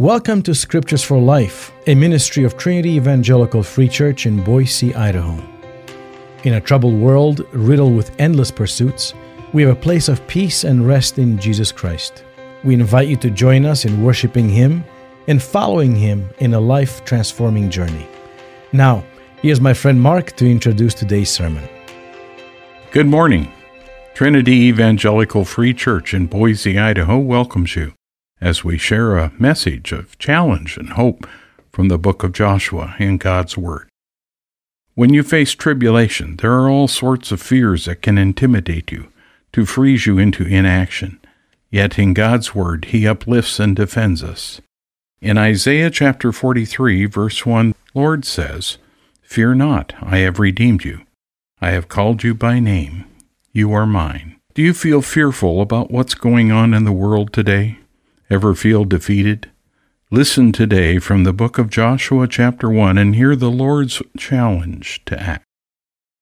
Welcome to Scriptures for Life, a ministry of Trinity Evangelical Free Church in Boise, Idaho. In a troubled world riddled with endless pursuits, we have a place of peace and rest in Jesus Christ. We invite you to join us in worshiping Him and following Him in a life transforming journey. Now, here's my friend Mark to introduce today's sermon. Good morning. Trinity Evangelical Free Church in Boise, Idaho welcomes you as we share a message of challenge and hope from the book of Joshua in God's Word. When you face tribulation, there are all sorts of fears that can intimidate you, to freeze you into inaction. Yet in God's Word, He uplifts and defends us. In Isaiah chapter 43, verse 1, Lord says, Fear not, I have redeemed you. I have called you by name. You are mine. Do you feel fearful about what's going on in the world today? Ever feel defeated? Listen today from the book of Joshua, chapter 1, and hear the Lord's challenge to act.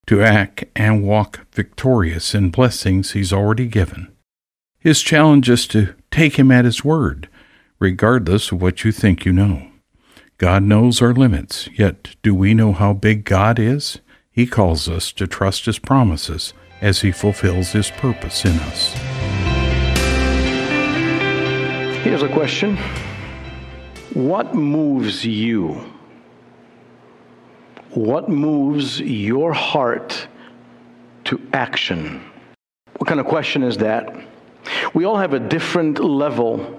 To act and walk victorious in blessings He's already given. His challenge is to take Him at His word, regardless of what you think you know. God knows our limits, yet do we know how big God is? He calls us to trust His promises as He fulfills His purpose in us. Here's a question What moves you? What moves your heart to action? What kind of question is that? We all have a different level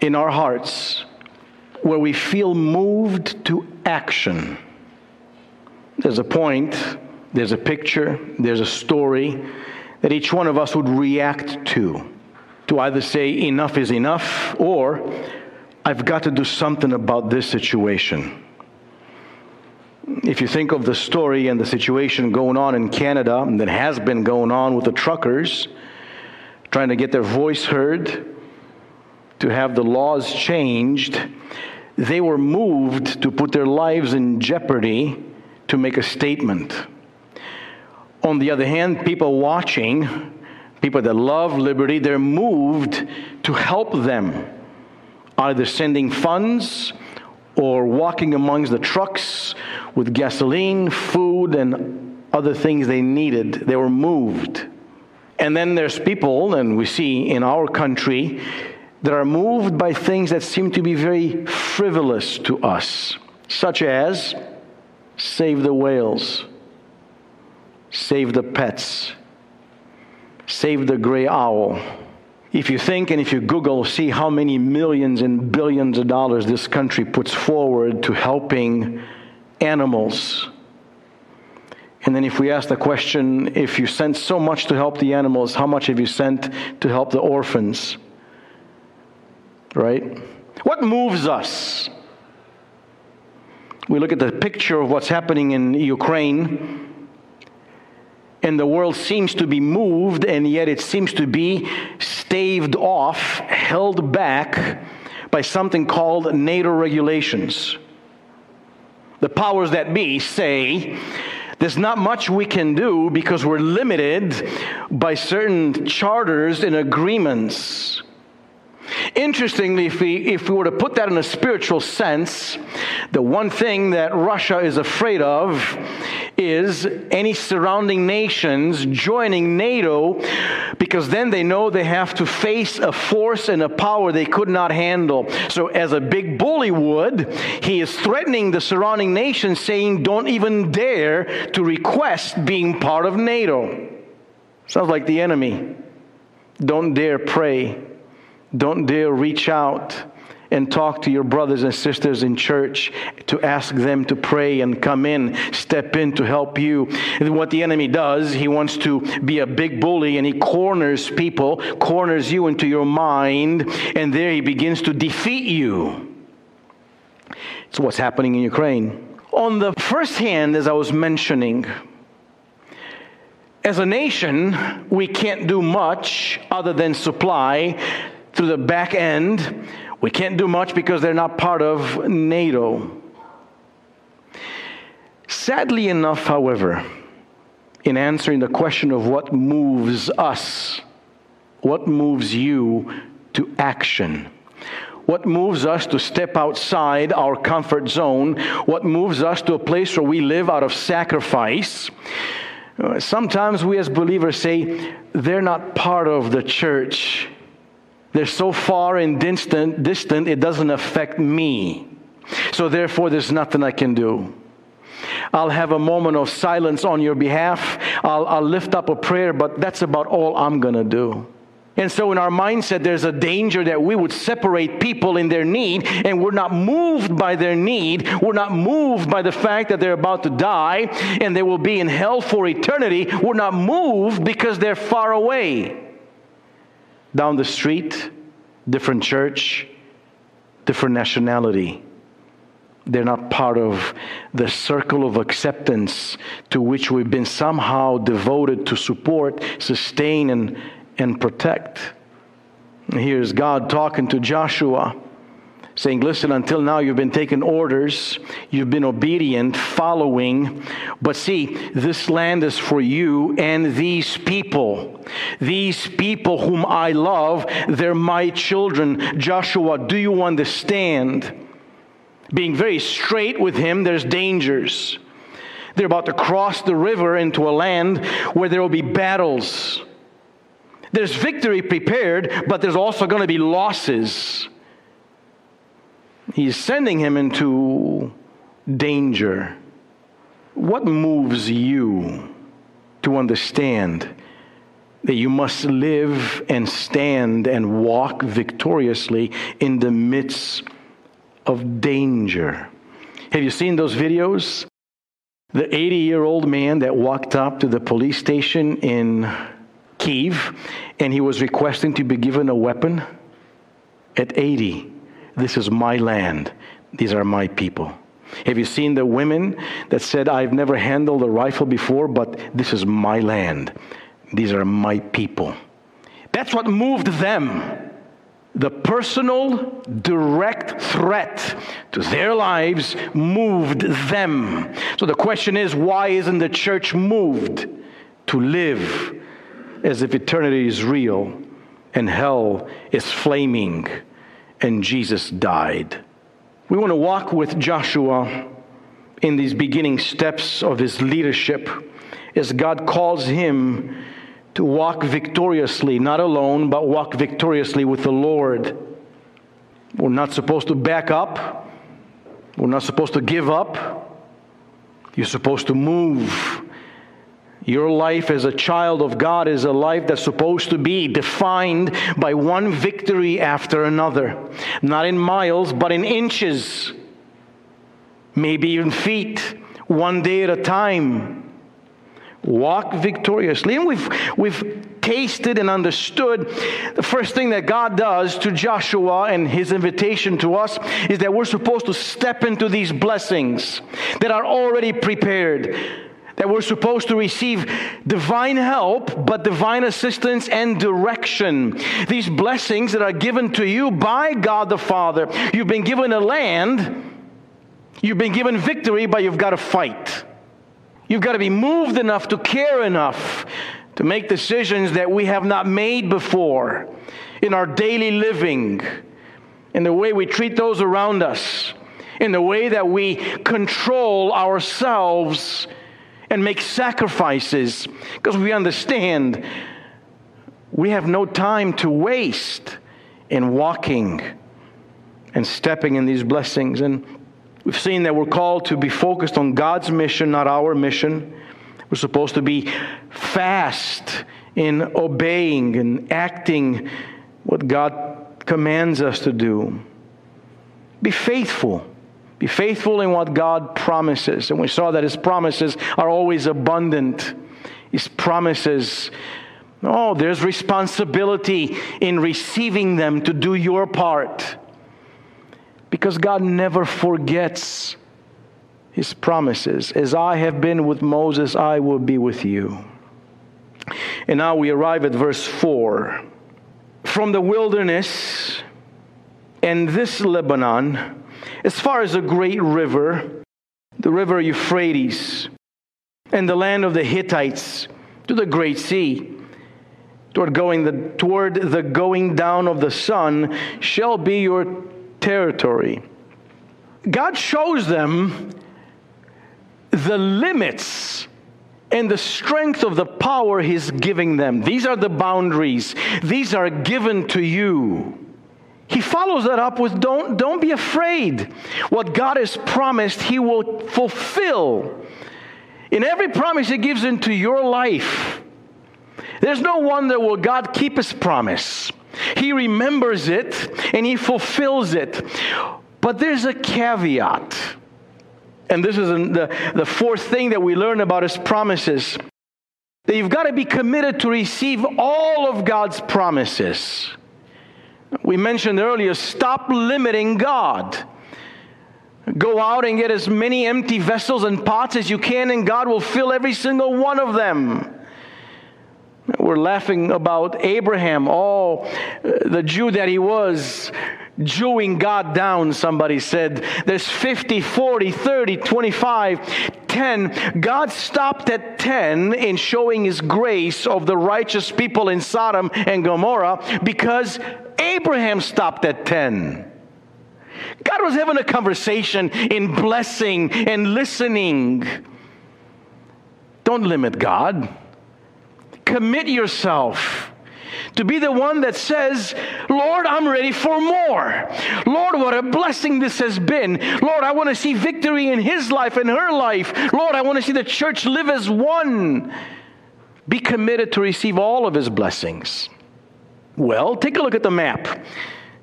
in our hearts where we feel moved to action. There's a point, there's a picture, there's a story that each one of us would react to to either say enough is enough or I've got to do something about this situation. If you think of the story and the situation going on in Canada and that has been going on with the truckers trying to get their voice heard, to have the laws changed, they were moved to put their lives in jeopardy to make a statement. On the other hand, people watching people that love liberty, they're moved to help them, either sending funds or walking amongst the trucks with gasoline, food, and other things they needed. They were moved. And then there's people, and we see in our country, that are moved by things that seem to be very frivolous to us, such as save the whales, save the pets Save the gray owl. If you think and if you Google, see how many millions and billions of dollars this country puts forward to helping animals. And then if we ask the question, if you sent so much to help the animals, how much have you sent to help the orphans? Right? What moves us? We look at the picture of what's happening in Ukraine and the world seems to be moved, and yet it seems to be staved off, held back by something called NATO regulations. The powers that be say there's not much we can do because we're limited by certain charters and agreements. Interestingly, if we, if we were to put that in a spiritual sense, the one thing that Russia is afraid of is any surrounding nations joining NATO because then they know they have to face a force and a power they could not handle. So, as a big bully would, he is threatening the surrounding nations, saying, Don't even dare to request being part of NATO. Sounds like the enemy. Don't dare pray don't dare reach out and talk to your brothers and sisters in church to ask them to pray and come in, step in to help you. And what the enemy does, he wants to be a big bully and he corners people, corners you into your mind, and there he begins to defeat you. It's what's happening in Ukraine. On the first hand, as I was mentioning, as a nation, we can't do much other than supply through the back end. We can't do much because they're not part of NATO. Sadly enough, however, in answering the question of what moves us, what moves you to action, What moves us to step outside our comfort zone? What moves us to a place where we live out of sacrifice? Uh, sometimes we as believers say, they're not part of the church. They're so far and distant, distant, it doesn't affect me. So therefore, there's nothing I can do. I'll have a moment of silence on your behalf. I'll, I'll lift up a prayer, but that's about all I'm going to do. And so, in our mindset, there's a danger that we would separate people in their need, and we're not moved by their need. We're not moved by the fact that they're about to die and they will be in hell for eternity. We're not moved because they're far away. Down the street, different church, different nationality. They're not part of the circle of acceptance to which we've been somehow devoted to support, sustain, and, and protect. here's God talking to Joshua, saying, Listen, until now you've been taking orders, you've been obedient, following, but see, this land is for you and these people. These people whom I love, they're my children. Joshua, do you understand? being very straight with him, there's dangers. They're about to cross the river into a land where there will be battles. There's victory prepared, but there's also going to be losses. He's sending him into danger. What moves you to understand that you must live and stand and walk victoriously in the midst of danger. Have you seen those videos? The 80 year old man that walked up to the police station in Kiev and he was requesting to be given a weapon at 80. This is my land. These are my people. Have you seen the women that said, I've never handled a rifle before, but this is my land? These are my people. That's what moved them the personal, direct threat to their lives moved them. So the question is why isn't the church moved to live as if eternity is real and hell is flaming and Jesus died? We want to walk with Joshua in these beginning steps of his leadership as God calls him to walk victoriously, not alone, but walk victoriously with the Lord. We're not supposed to back up. We're not supposed to give up. You're supposed to move. Your life as a child of God is a life that's supposed to be defined by one victory after another. Not in miles, but in inches, maybe even feet, one day at a time. Walk victoriously. And we've, we've tasted and understood the first thing that God does to Joshua and his invitation to us is that we're supposed to step into these blessings that are already prepared. That we're supposed to receive divine help, but divine assistance and direction. These blessings that are given to you by God the Father. You've been given a land, you've been given victory, but you've got to fight. You've got to be moved enough to care enough to make decisions that we have not made before in our daily living, in the way we treat those around us, in the way that we control ourselves and make sacrifices, because we understand we have no time to waste in walking and stepping in these blessings. And We've seen that we're called to be focused on God's mission, not our mission. We're supposed to be fast in obeying and acting what God commands us to do. Be faithful. Be faithful in what God promises. And we saw that His promises are always abundant. His promises, oh, there's responsibility in receiving them to do your part. Because God never forgets his promises. As I have been with Moses, I will be with you. And now we arrive at verse 4. From the wilderness and this Lebanon, as far as the great river, the river Euphrates, and the land of the Hittites, to the great sea, toward going the, toward the going down of the sun, shall be your territory. God shows them the limits and the strength of the power He's giving them. These are the boundaries, these are given to you. He follows that up with don't, don't be afraid. What God has promised, He will fulfill. In every promise He gives into your life, there's no wonder will God keep His promise. He remembers it and He fulfills it. But there's a caveat. And this is the, the fourth thing that we learn about his promises that you've got to be committed to receive all of God's promises. We mentioned earlier stop limiting God. Go out and get as many empty vessels and pots as you can, and God will fill every single one of them. We're laughing about Abraham, all uh, the Jew that he was, Jewing God down, somebody said. There's 50, 40, 30, 25, 10. God stopped at 10 in showing his grace of the righteous people in Sodom and Gomorrah because Abraham stopped at 10. God was having a conversation in blessing and listening. Don't limit God. Commit yourself to be the one that says, Lord, I'm ready for more. Lord, what a blessing this has been. Lord, I want to see victory in his life and her life. Lord, I want to see the church live as one. Be committed to receive all of his blessings. Well, take a look at the map.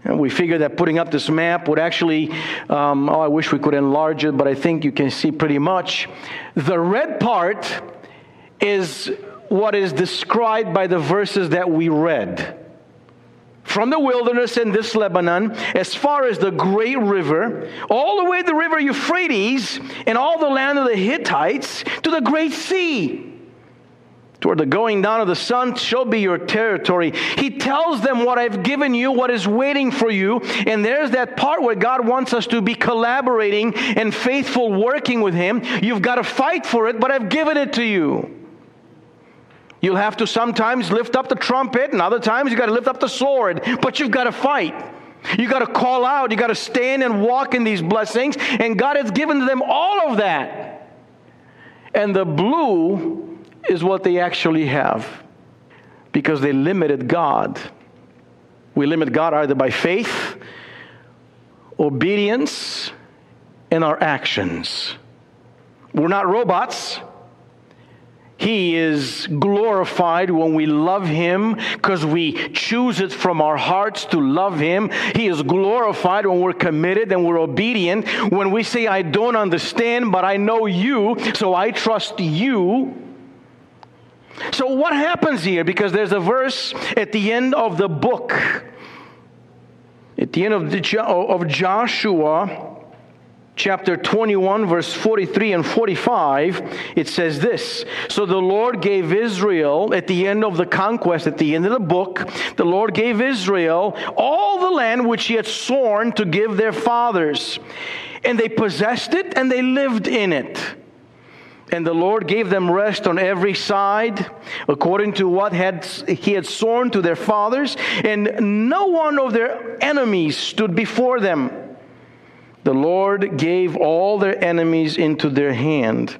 And we figured that putting up this map would actually, um, oh, I wish we could enlarge it, but I think you can see pretty much. The red part is what is described by the verses that we read. From the wilderness in this Lebanon, as far as the great river, all the way the river Euphrates, and all the land of the Hittites, to the great sea. Toward the going down of the sun shall be your territory. He tells them what I've given you, what is waiting for you. And there's that part where God wants us to be collaborating and faithful working with Him. You've got to fight for it, but I've given it to you. You'll have to sometimes lift up the trumpet, and other times you got to lift up the sword, but you've got to fight. You got to call out, you got to stand and walk in these blessings, and God has given them all of that. And the blue is what they actually have because they limited God. We limit God either by faith, obedience, and our actions. We're not robots. He is glorified when we love Him because we choose it from our hearts to love Him. He is glorified when we're committed and we're obedient. When we say, I don't understand, but I know you, so I trust you. So, what happens here? Because there's a verse at the end of the book, at the end of, the, of Joshua chapter 21, verse 43 and 45, it says this So the Lord gave Israel, at the end of the conquest, at the end of the book, the Lord gave Israel all the land which he had sworn to give their fathers. And they possessed it and they lived in it. And the Lord gave them rest on every side, according to what had, He had sworn to their fathers, and no one of their enemies stood before them. The Lord gave all their enemies into their hand.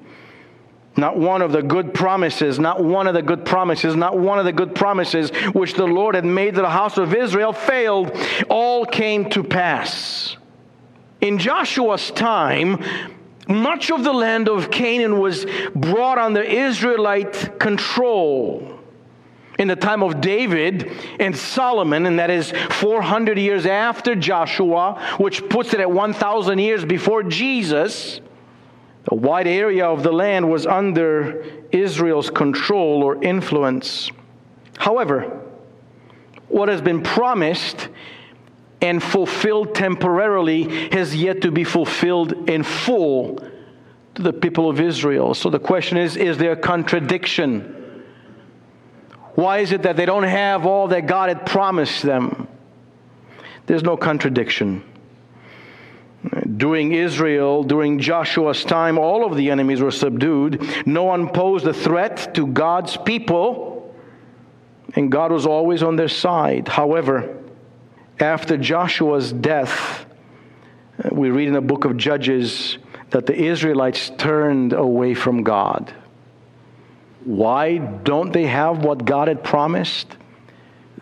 Not one of the good promises, not one of the good promises, not one of the good promises which the Lord had made to the house of Israel failed. All came to pass. In Joshua's time, much of the land of Canaan was brought under Israelite control in the time of David and Solomon, and that is 400 years after Joshua, which puts it at 1,000 years before Jesus, a wide area of the land was under Israel's control or influence. However, what has been promised and fulfilled temporarily has yet to be fulfilled in full to the people of Israel. So the question is is there a contradiction? Why is it that they don't have all that God had promised them? There's no contradiction. During Israel, during Joshua's time, all of the enemies were subdued. No one posed a threat to God's people, and God was always on their side. However, after Joshua's death, we read in the book of Judges that the Israelites turned away from God. Why don't they have what God had promised?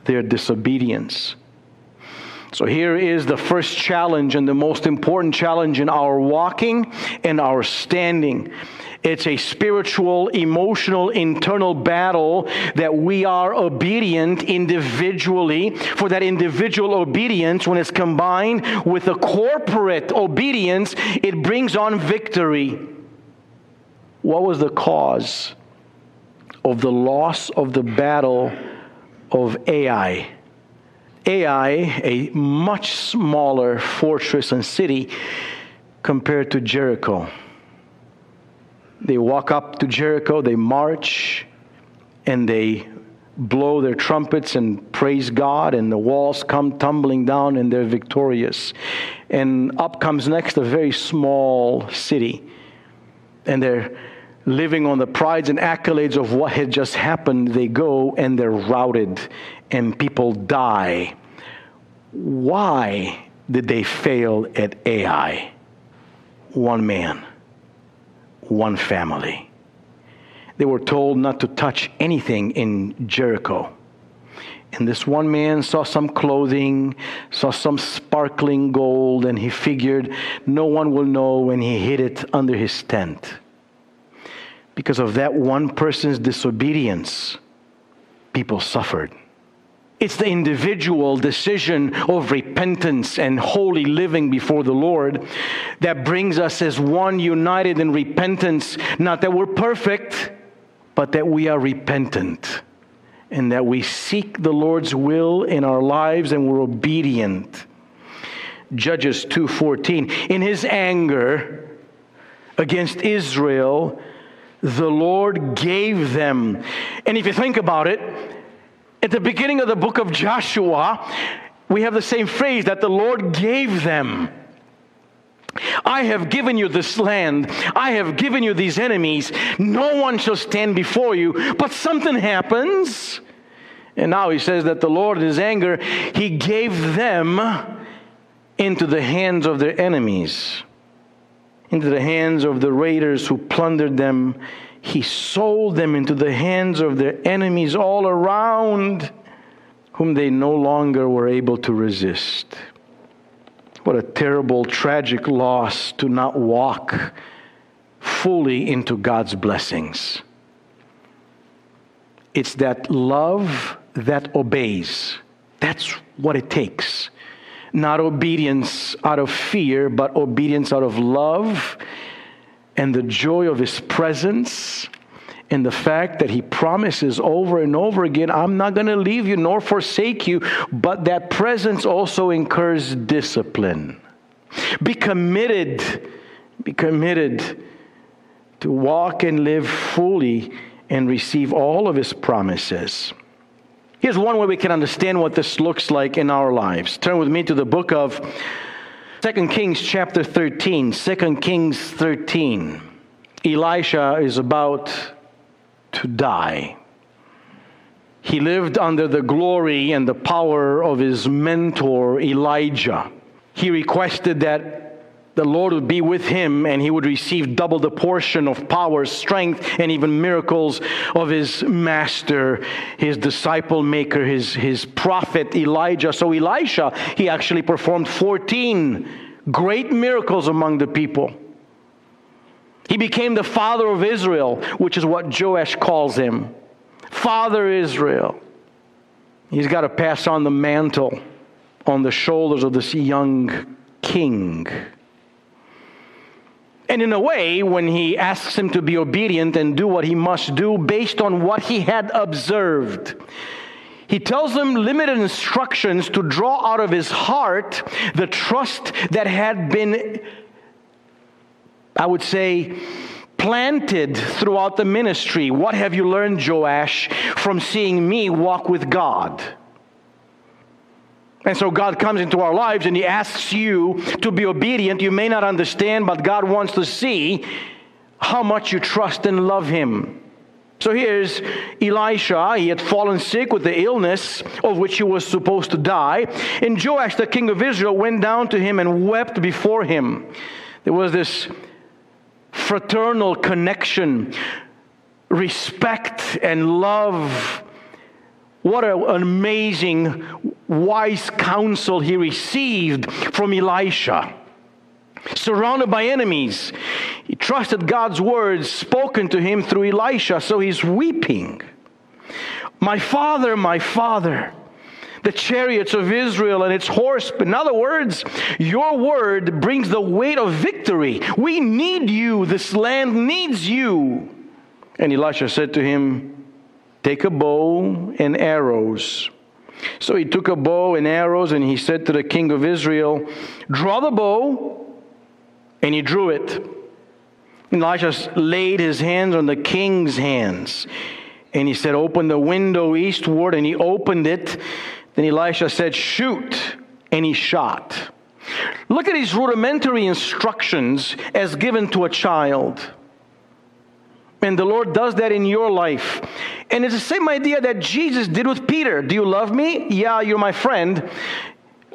Their disobedience. So here is the first challenge and the most important challenge in our walking and our standing. It's a spiritual, emotional, internal battle that we are obedient individually. For that individual obedience, when it's combined with a corporate obedience, it brings on victory. What was the cause of the loss of the battle of Ai? Ai, a much smaller fortress and city compared to Jericho. They walk up to Jericho, they march, and they blow their trumpets and praise God, and the walls come tumbling down, and they're victorious. And up comes next a very small city, and they're living on the prides and accolades of what had just happened. They go and they're routed, and people die. Why did they fail at Ai? One man one family. They were told not to touch anything in Jericho. And this one man saw some clothing, saw some sparkling gold, and he figured no one will know when he hid it under his tent. Because of that one person's disobedience, people suffered. It's the individual decision of repentance and holy living before the Lord that brings us as one united in repentance. Not that we're perfect, but that we are repentant and that we seek the Lord's will in our lives and we're obedient. Judges 2:14 In his anger against Israel the Lord gave them. And if you think about it, at the beginning of the book of Joshua, we have the same phrase that the Lord gave them. I have given you this land. I have given you these enemies. No one shall stand before you. But something happens. And now he says that the Lord, in his anger, he gave them into the hands of their enemies, into the hands of the raiders who plundered them he sold them into the hands of their enemies all around, whom they no longer were able to resist. What a terrible, tragic loss to not walk fully into God's blessings. It's that love that obeys. That's what it takes. Not obedience out of fear, but obedience out of love and the joy of his presence and the fact that he promises over and over again, I'm not going to leave you nor forsake you, but that presence also incurs discipline. Be committed, be committed to walk and live fully and receive all of his promises. Here's one way we can understand what this looks like in our lives. Turn with me to the book of 2 Kings chapter 13. 2 Kings 13. Elisha is about to die. He lived under the glory and the power of his mentor, Elijah. He requested that the Lord would be with him and he would receive double the portion of power, strength, and even miracles of his master, his disciple maker, his, his prophet Elijah. So, Elisha, he actually performed 14 great miracles among the people. He became the father of Israel, which is what Joash calls him. Father Israel. He's got to pass on the mantle on the shoulders of this young king. And in a way, when he asks him to be obedient and do what he must do based on what he had observed, he tells him limited instructions to draw out of his heart the trust that had been, I would say, planted throughout the ministry. What have you learned, Joash, from seeing me walk with God? And so God comes into our lives and He asks you to be obedient. You may not understand, but God wants to see how much you trust and love Him. So here's Elisha. He had fallen sick with the illness of which he was supposed to die. And Joash, the king of Israel, went down to him and wept before him. There was this fraternal connection, respect, and love. What an amazing, wise counsel he received from Elisha surrounded by enemies. He trusted God's words spoken to him through Elisha, so he's weeping. My father, my father, the chariots of Israel and its horse. In other words, your word brings the weight of victory. We need you. This land needs you. And Elisha said to him, Take a bow and arrows. So he took a bow and arrows, and he said to the king of Israel, Draw the bow and he drew it. And Elisha laid his hands on the king's hands. And he said, Open the window eastward. And he opened it. Then Elisha said, Shoot. And he shot. Look at these rudimentary instructions as given to a child. And the Lord does that in your life. And it's the same idea that Jesus did with Peter. Do you love me? Yeah, you're my friend.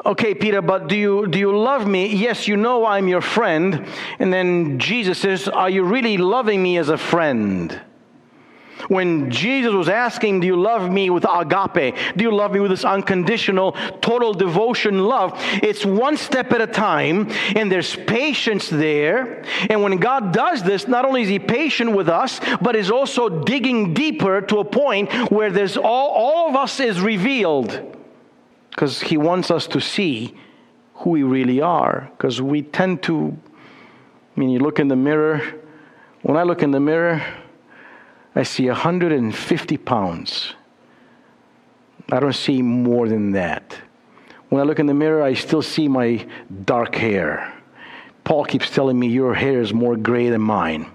Okay, Peter, but do you, do you love me? Yes, you know I'm your friend. And then Jesus says, Are you really loving me as a friend? When Jesus was asking, Do you love me with agape? Do you love me with this unconditional, total devotion love? It's one step at a time, and there's patience there. And when God does this, not only is He patient with us, but is also digging deeper to a point where there's all, all of us is revealed because He wants us to see who we really are. Because we tend to, I mean, you look in the mirror. When I look in the mirror, I see 150 pounds. I don't see more than that. When I look in the mirror, I still see my dark hair. Paul keeps telling me, Your hair is more gray than mine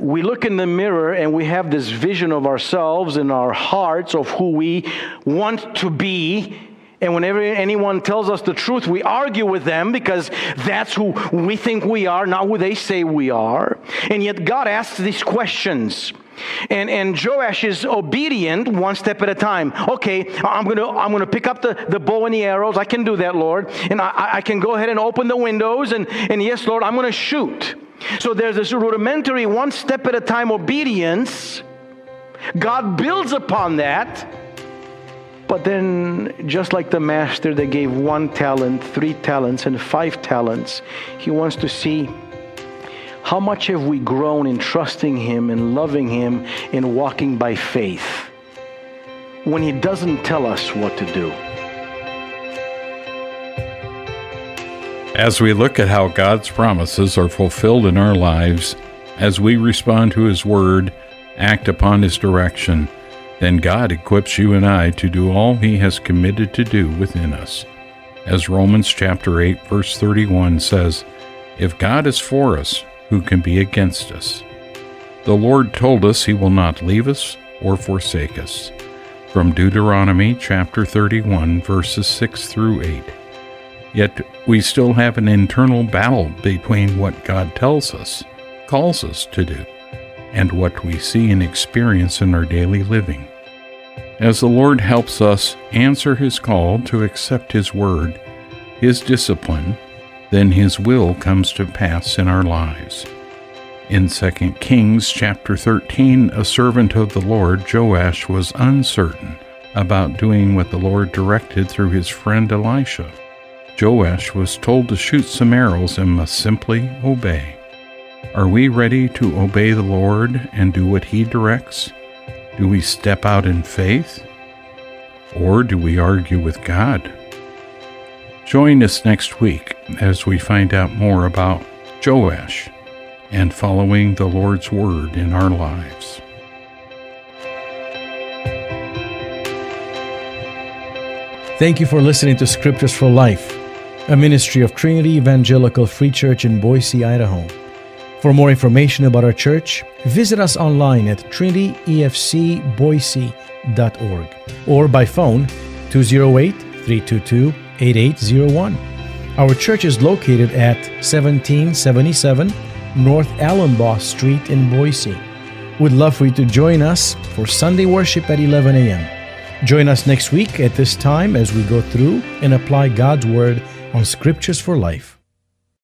we look in the mirror and we have this vision of ourselves in our hearts of who we want to be. And whenever anyone tells us the truth, we argue with them because that's who we think we are, not who they say we are. And yet God asks these questions. And, and Joash is obedient one step at a time. Okay, I'm gonna I'm gonna pick up the, the bow and the arrows. I can do that, Lord. And I, I can go ahead and open the windows and, and yes, Lord, I'm gonna shoot. So there's this rudimentary, one step at a time obedience. God builds upon that. But then, just like the master that gave one talent, three talents, and five talents, he wants to see how much have we grown in trusting him and loving him and walking by faith when he doesn't tell us what to do. As we look at how God's promises are fulfilled in our lives, as we respond to His Word, act upon His direction, then God equips you and I to do all He has committed to do within us. As Romans chapter 8 verse 31 says, If God is for us, who can be against us? The Lord told us He will not leave us or forsake us. From Deuteronomy chapter 31 verses 6 through 8. Yet we still have an internal battle between what God tells us, calls us to do, and what we see and experience in our daily living. As the Lord helps us answer His call to accept His word, His discipline, then His will comes to pass in our lives. In 2 Kings chapter 13, a servant of the Lord, Joash, was uncertain about doing what the Lord directed through his friend Elisha. Joash was told to shoot some arrows and must simply obey. Are we ready to obey the Lord and do what He directs? Do we step out in faith? Or do we argue with God? Join us next week as we find out more about Joash and following the Lord's Word in our lives. Thank you for listening to Scriptures for Life a ministry of Trinity Evangelical Free Church in Boise, Idaho. For more information about our church, visit us online at trinityefcboise.org or by phone 208 322 8801. Our church is located at 1777 North Allumbaugh Street in Boise. We'd love for you to join us for Sunday worship at 11 a.m. Join us next week at this time as we go through and apply God's Word on Scriptures for Life.